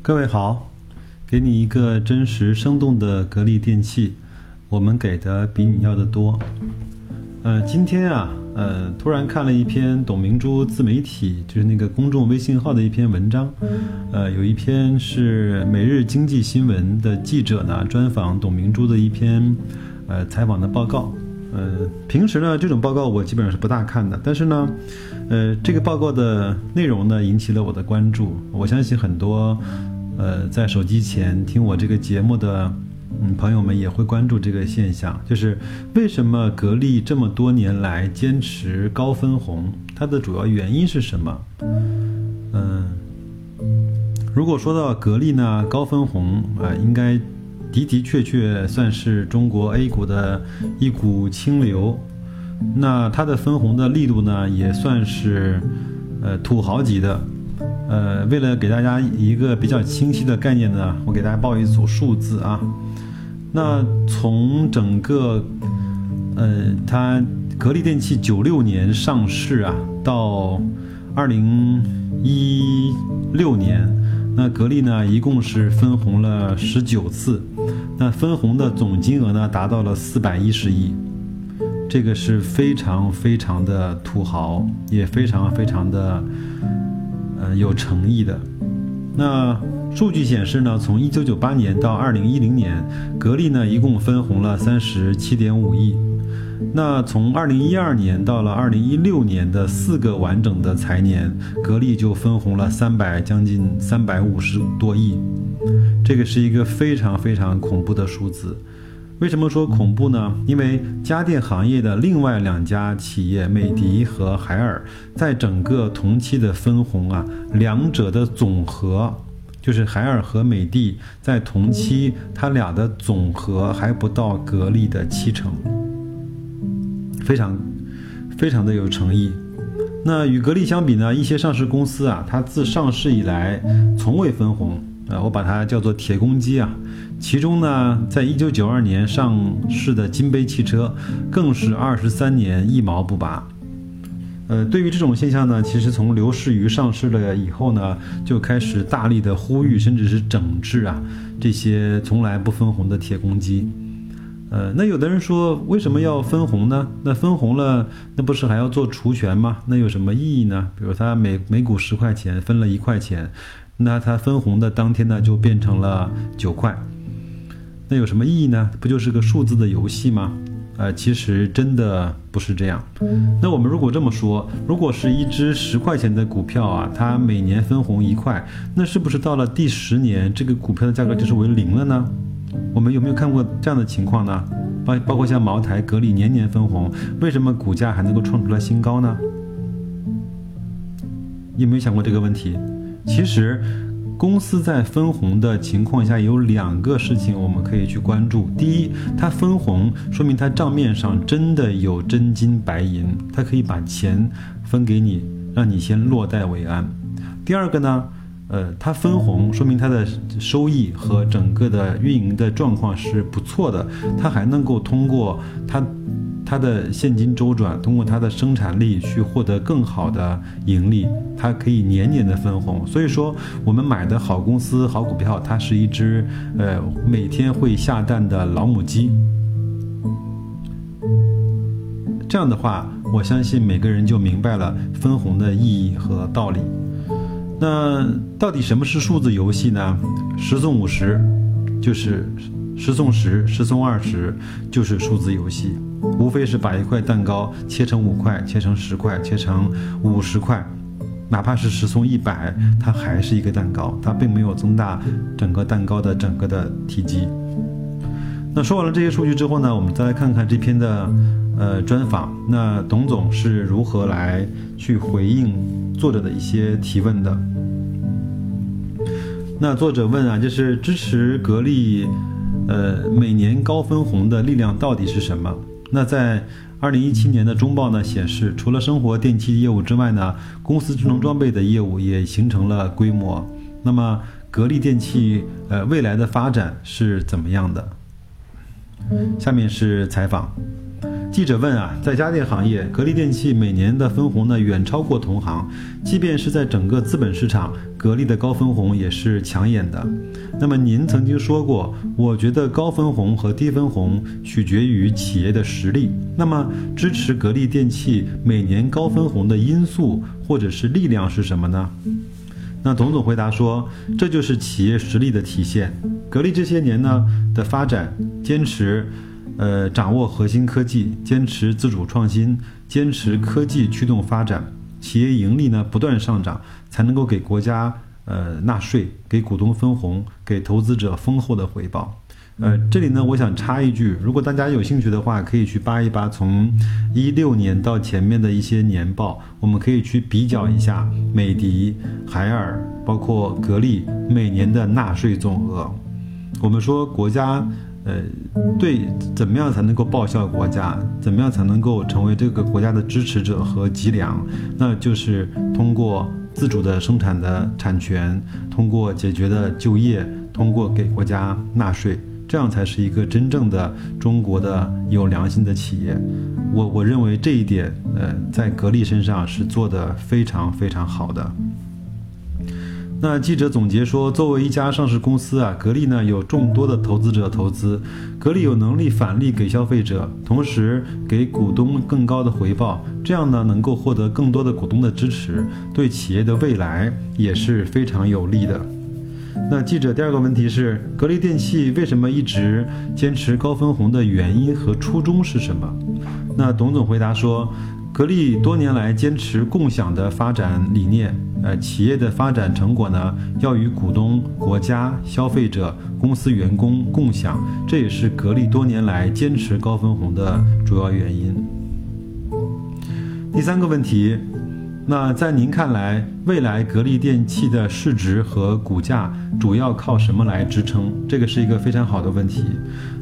各位好，给你一个真实生动的格力电器，我们给的比你要的多。呃，今天啊，呃，突然看了一篇董明珠自媒体，就是那个公众微信号的一篇文章，呃，有一篇是每日经济新闻的记者呢专访董明珠的一篇呃采访的报告。呃，平时呢这种报告我基本上是不大看的，但是呢，呃，这个报告的内容呢引起了我的关注。我相信很多呃在手机前听我这个节目的。嗯，朋友们也会关注这个现象，就是为什么格力这么多年来坚持高分红，它的主要原因是什么？嗯，如果说到格力呢，高分红啊，应该的的确确算是中国 A 股的一股清流。那它的分红的力度呢，也算是呃土豪级的。呃，为了给大家一个比较清晰的概念呢，我给大家报一组数字啊。那从整个，呃，它格力电器九六年上市啊，到二零一六年，那格力呢一共是分红了十九次，那分红的总金额呢达到了四百一十亿，这个是非常非常的土豪，也非常非常的，呃，有诚意的。那数据显示呢，从一九九八年到二零一零年，格力呢一共分红了三十七点五亿。那从二零一二年到了二零一六年的四个完整的财年，格力就分红了三百将近三百五十多亿。这个是一个非常非常恐怖的数字。为什么说恐怖呢？因为家电行业的另外两家企业美的和海尔，在整个同期的分红啊，两者的总和，就是海尔和美的在同期，它俩的总和还不到格力的七成，非常非常的有诚意。那与格力相比呢，一些上市公司啊，它自上市以来从未分红。呃，我把它叫做铁公鸡啊。其中呢，在一九九二年上市的金杯汽车，更是二十三年一毛不拔。呃，对于这种现象呢，其实从刘士余上市了以后呢，就开始大力的呼吁，甚至是整治啊这些从来不分红的铁公鸡。呃，那有的人说，为什么要分红呢？那分红了，那不是还要做除权吗？那有什么意义呢？比如他每每股十块钱，分了一块钱。那它分红的当天呢，就变成了九块，那有什么意义呢？不就是个数字的游戏吗？呃，其实真的不是这样。那我们如果这么说，如果是一只十块钱的股票啊，它每年分红一块，那是不是到了第十年，这个股票的价格就是为零了呢？我们有没有看过这样的情况呢？包包括像茅台、格力年年分红，为什么股价还能够创出来新高呢？有没有想过这个问题？其实，公司在分红的情况下有两个事情我们可以去关注。第一，它分红说明它账面上真的有真金白银，它可以把钱分给你，让你先落袋为安。第二个呢，呃，它分红说明它的收益和整个的运营的状况是不错的，它还能够通过它。它的现金周转，通过它的生产力去获得更好的盈利，它可以年年的分红。所以说，我们买的好公司、好股票，它是一只呃每天会下蛋的老母鸡。这样的话，我相信每个人就明白了分红的意义和道理。那到底什么是数字游戏呢？十送五十，就是十送十，十送二十，就是数字游戏。无非是把一块蛋糕切成五块，切成十块，切成五十块，哪怕是十送一百，它还是一个蛋糕，它并没有增大整个蛋糕的整个的体积。那说完了这些数据之后呢，我们再来看看这篇的呃专访。那董总是如何来去回应作者的一些提问的？那作者问啊，就是支持格力，呃，每年高分红的力量到底是什么？那在二零一七年的中报呢显示，除了生活电器业务之外呢，公司智能装备的业务也形成了规模。那么格力电器呃未来的发展是怎么样的？下面是采访。记者问啊，在家电行业，格力电器每年的分红呢远超过同行，即便是在整个资本市场，格力的高分红也是抢眼的。那么您曾经说过，我觉得高分红和低分红取决于企业的实力。那么支持格力电器每年高分红的因素或者是力量是什么呢？那董总回答说，这就是企业实力的体现。格力这些年呢的发展，坚持。呃，掌握核心科技，坚持自主创新，坚持科技驱动发展，企业盈利呢不断上涨，才能够给国家呃纳税，给股东分红，给投资者丰厚的回报。呃，这里呢，我想插一句，如果大家有兴趣的话，可以去扒一扒从一六年到前面的一些年报，我们可以去比较一下美的、海尔，包括格力每年的纳税总额。我们说国家。呃，对，怎么样才能够报效国家？怎么样才能够成为这个国家的支持者和脊梁？那就是通过自主的生产的产权，通过解决的就业，通过给国家纳税，这样才是一个真正的中国的有良心的企业。我我认为这一点，呃，在格力身上是做的非常非常好的。那记者总结说，作为一家上市公司啊，格力呢有众多的投资者投资，格力有能力返利给消费者，同时给股东更高的回报，这样呢能够获得更多的股东的支持，对企业的未来也是非常有利的。那记者第二个问题是，格力电器为什么一直坚持高分红的原因和初衷是什么？那董总回答说。格力多年来坚持共享的发展理念，呃，企业的发展成果呢，要与股东、国家、消费者、公司员工共享，这也是格力多年来坚持高分红的主要原因。第三个问题，那在您看来，未来格力电器的市值和股价主要靠什么来支撑？这个是一个非常好的问题。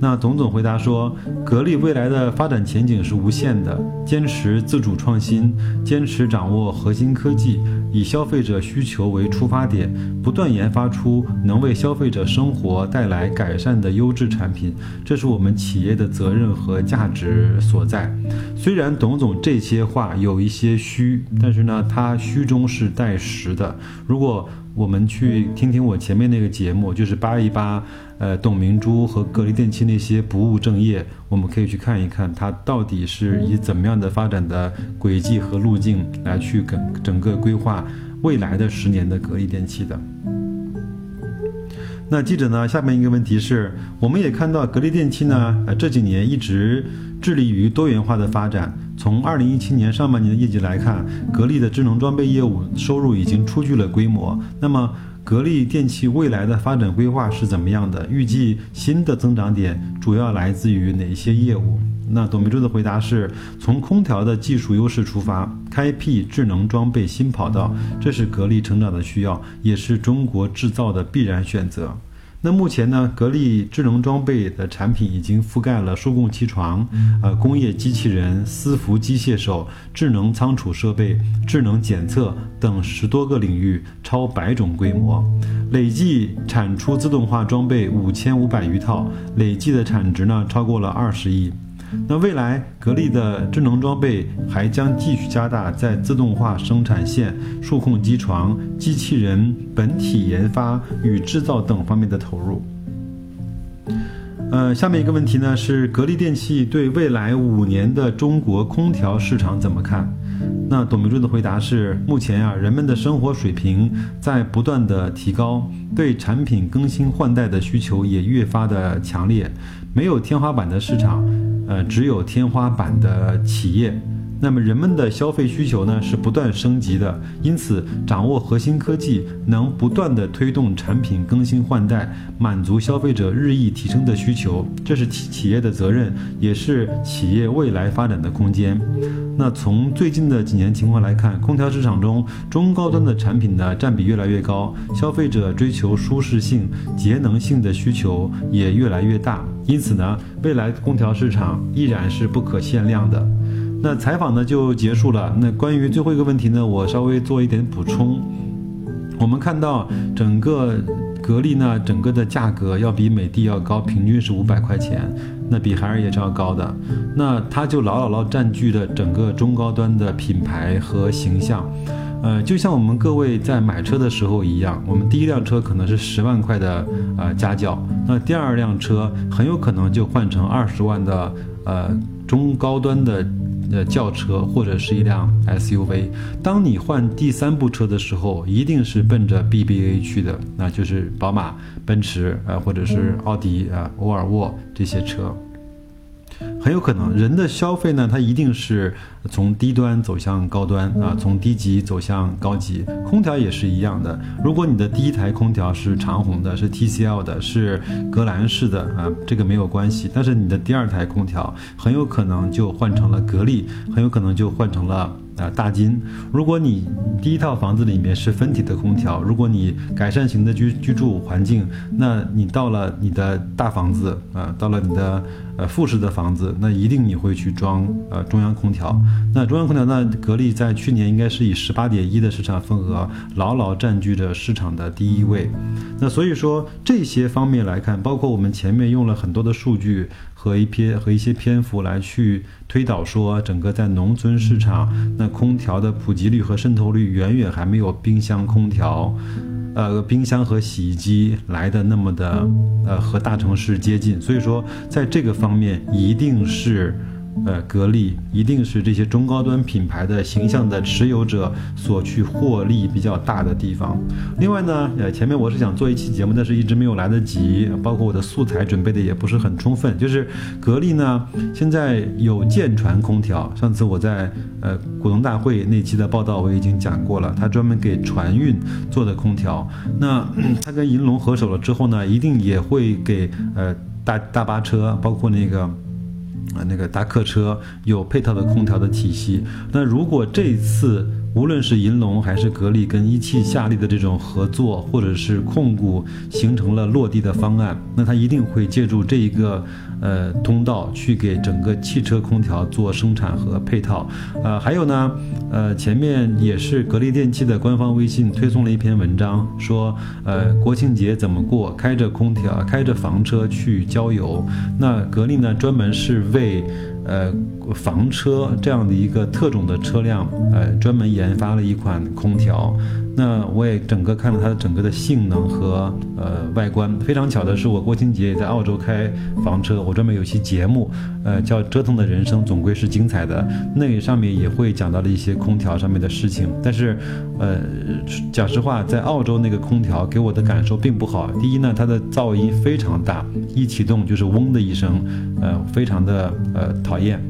那董总回答说，格力未来的发展前景是无限的，坚持自主创新，坚持掌握核心科技，以消费者需求为出发点，不断研发出能为消费者生活带来改善的优质产品，这是我们企业的责任和价值所在。虽然董总这些话有一些虚，但是呢，他虚中是带实的。如果我们去听听我前面那个节目，就是扒一扒，呃，董明珠和格力电器那些不务正业，我们可以去看一看，它到底是以怎么样的发展的轨迹和路径来去跟整个规划未来的十年的格力电器的。那记者呢？下面一个问题是，我们也看到格力电器呢，呃，这几年一直致力于多元化的发展。从二零一七年上半年的业绩来看，格力的智能装备业务收入已经初具了规模。那么，格力电器未来的发展规划是怎么样的？预计新的增长点主要来自于哪些业务？那董明珠的回答是：从空调的技术优势出发，开辟智能装备新跑道，这是格力成长的需要，也是中国制造的必然选择。那目前呢，格力智能装备的产品已经覆盖了数控机床、呃工业机器人、伺服机械手、智能仓储设备、智能检测等十多个领域，超百种规模，累计产出自动化装备五千五百余套，累计的产值呢超过了二十亿。那未来，格力的智能装备还将继续加大在自动化生产线、数控机床、机器人本体研发与制造等方面的投入。呃，下面一个问题呢是，格力电器对未来五年的中国空调市场怎么看？那董明珠的回答是：目前啊，人们的生活水平在不断的提高，对产品更新换代的需求也越发的强烈，没有天花板的市场。呃，只有天花板的企业，那么人们的消费需求呢是不断升级的，因此掌握核心科技，能不断的推动产品更新换代，满足消费者日益提升的需求，这是企企业的责任，也是企业未来发展的空间。那从最近的几年情况来看，空调市场中中高端的产品的占比越来越高，消费者追求舒适性、节能性的需求也越来越大。因此呢，未来空调市场依然是不可限量的。那采访呢就结束了。那关于最后一个问题呢，我稍微做一点补充。我们看到整个。格力呢，整个的价格要比美的要高，平均是五百块钱，那比海尔也是要高的。那它就牢牢牢占据了整个中高端的品牌和形象。呃，就像我们各位在买车的时候一样，我们第一辆车可能是十万块的呃家轿，那第二辆车很有可能就换成二十万的呃中高端的呃轿车或者是一辆 SUV。当你换第三部车的时候，一定是奔着 BBA 去的，那就是宝马、奔驰啊，或者是奥迪啊、沃尔沃这些车。很有可能，人的消费呢，它一定是从低端走向高端啊，从低级走向高级。空调也是一样的，如果你的第一台空调是长虹的，是 TCL 的，是格兰仕的啊，这个没有关系。但是你的第二台空调很有可能就换成了格力，很有可能就换成了。啊，大金！如果你第一套房子里面是分体的空调，如果你改善型的居居住环境，那你到了你的大房子啊，到了你的呃复式的房子，那一定你会去装呃中央空调。那中央空调，那格力在去年应该是以十八点一的市场份额，牢牢占据着市场的第一位。那所以说这些方面来看，包括我们前面用了很多的数据。和一篇和一些篇幅来去推导说，整个在农村市场，那空调的普及率和渗透率远远还没有冰箱、空调，呃，冰箱和洗衣机来的那么的，呃，和大城市接近。所以说，在这个方方面，一定是。呃，格力一定是这些中高端品牌的形象的持有者所去获利比较大的地方。另外呢，呃，前面我是想做一期节目，但是一直没有来得及，包括我的素材准备的也不是很充分。就是格力呢，现在有舰船空调，上次我在呃股东大会那期的报道我已经讲过了，它专门给船运做的空调。那 它跟银龙合手了之后呢，一定也会给呃大大巴车，包括那个。啊，那个大客车有配套的空调的体系。那如果这次无论是银龙还是格力跟一汽夏利的这种合作，或者是控股形成了落地的方案，那它一定会借助这一个。呃，通道去给整个汽车空调做生产和配套，呃，还有呢，呃，前面也是格力电器的官方微信推送了一篇文章，说，呃，国庆节怎么过？开着空调，开着房车去郊游。那格力呢，专门是为，呃，房车这样的一个特种的车辆，呃，专门研发了一款空调。那我也整个看了它的整个的性能和呃外观，非常巧的是，我国庆节也在澳洲开房车，我专门有期节目，呃，叫《折腾的人生总归是精彩的》，那上面也会讲到了一些空调上面的事情。但是，呃，讲实话，在澳洲那个空调给我的感受并不好。第一呢，它的噪音非常大，一启动就是嗡的一声，呃，非常的呃讨厌。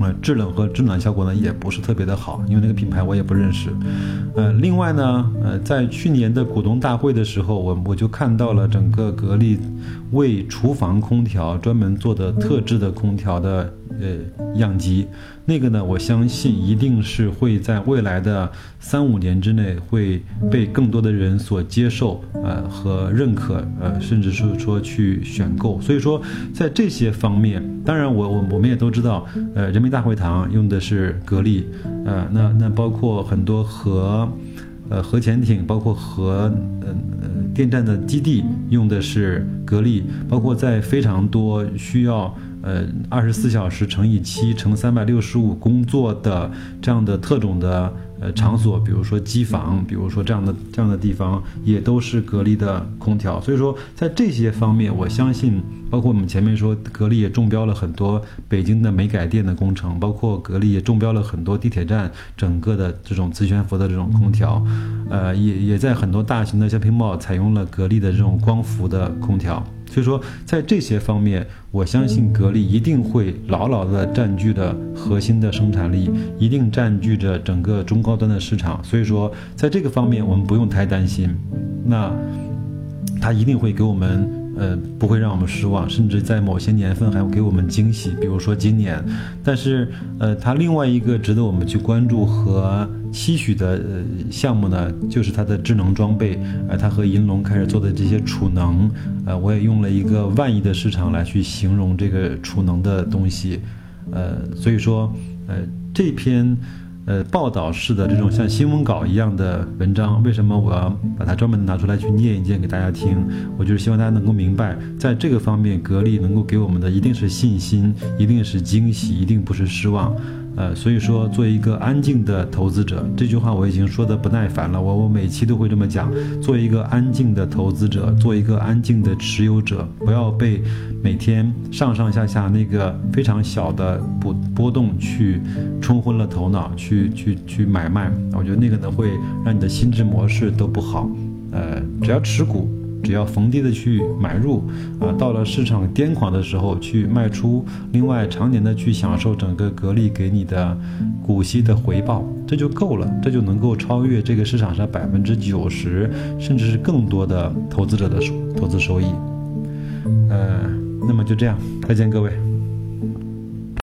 呃，制冷和制暖效果呢也不是特别的好，因为那个品牌我也不认识。呃，另外呢，呃，在去年的股东大会的时候，我我就看到了整个格力为厨房空调专门做的特制的空调的。呃，样机，那个呢，我相信一定是会在未来的三五年之内会被更多的人所接受，呃和认可，呃，甚至是说去选购。所以说，在这些方面，当然我我我们也都知道，呃，人民大会堂用的是格力，呃，那那包括很多核，呃核潜艇，包括核，呃呃电站的基地用的是格力，包括在非常多需要。呃，二十四小时乘以七乘三百六十五工作的这样的特种的呃场所，比如说机房，比如说这样的这样的地方，也都是格力的空调。所以说，在这些方面，我相信，包括我们前面说，格力也中标了很多北京的煤改电的工程，包括格力也中标了很多地铁站整个的这种磁悬浮的这种空调，呃，也也在很多大型的 shopping mall 采用了格力的这种光伏的空调。所以说，在这些方面，我相信格力一定会牢牢地占据着核心的生产力，一定占据着整个中高端的市场。所以说，在这个方面，我们不用太担心。那，它一定会给我们。呃，不会让我们失望，甚至在某些年份还会给我们惊喜，比如说今年。但是，呃，它另外一个值得我们去关注和期许的呃项目呢，就是它的智能装备。呃，它和银龙开始做的这些储能，呃，我也用了一个万亿的市场来去形容这个储能的东西。呃，所以说，呃，这篇。呃报道式的这种像新闻稿一样的文章，为什么我要把它专门拿出来去念一念给大家听？我就是希望大家能够明白，在这个方面，格力能够给我们的一定是信心，一定是惊喜，一定不是失望。呃，所以说，做一个安静的投资者，这句话我已经说的不耐烦了。我我每期都会这么讲，做一个安静的投资者，做一个安静的持有者，不要被每天上上下下那个非常小的波波动去冲昏了头脑，去去去买卖。我觉得那个呢会让你的心智模式都不好。呃，只要持股。只要逢低的去买入，啊，到了市场癫狂的时候去卖出，另外常年的去享受整个格力给你的股息的回报，这就够了，这就能够超越这个市场上百分之九十甚至是更多的投资者的投资收益。呃，那么就这样，再见各位。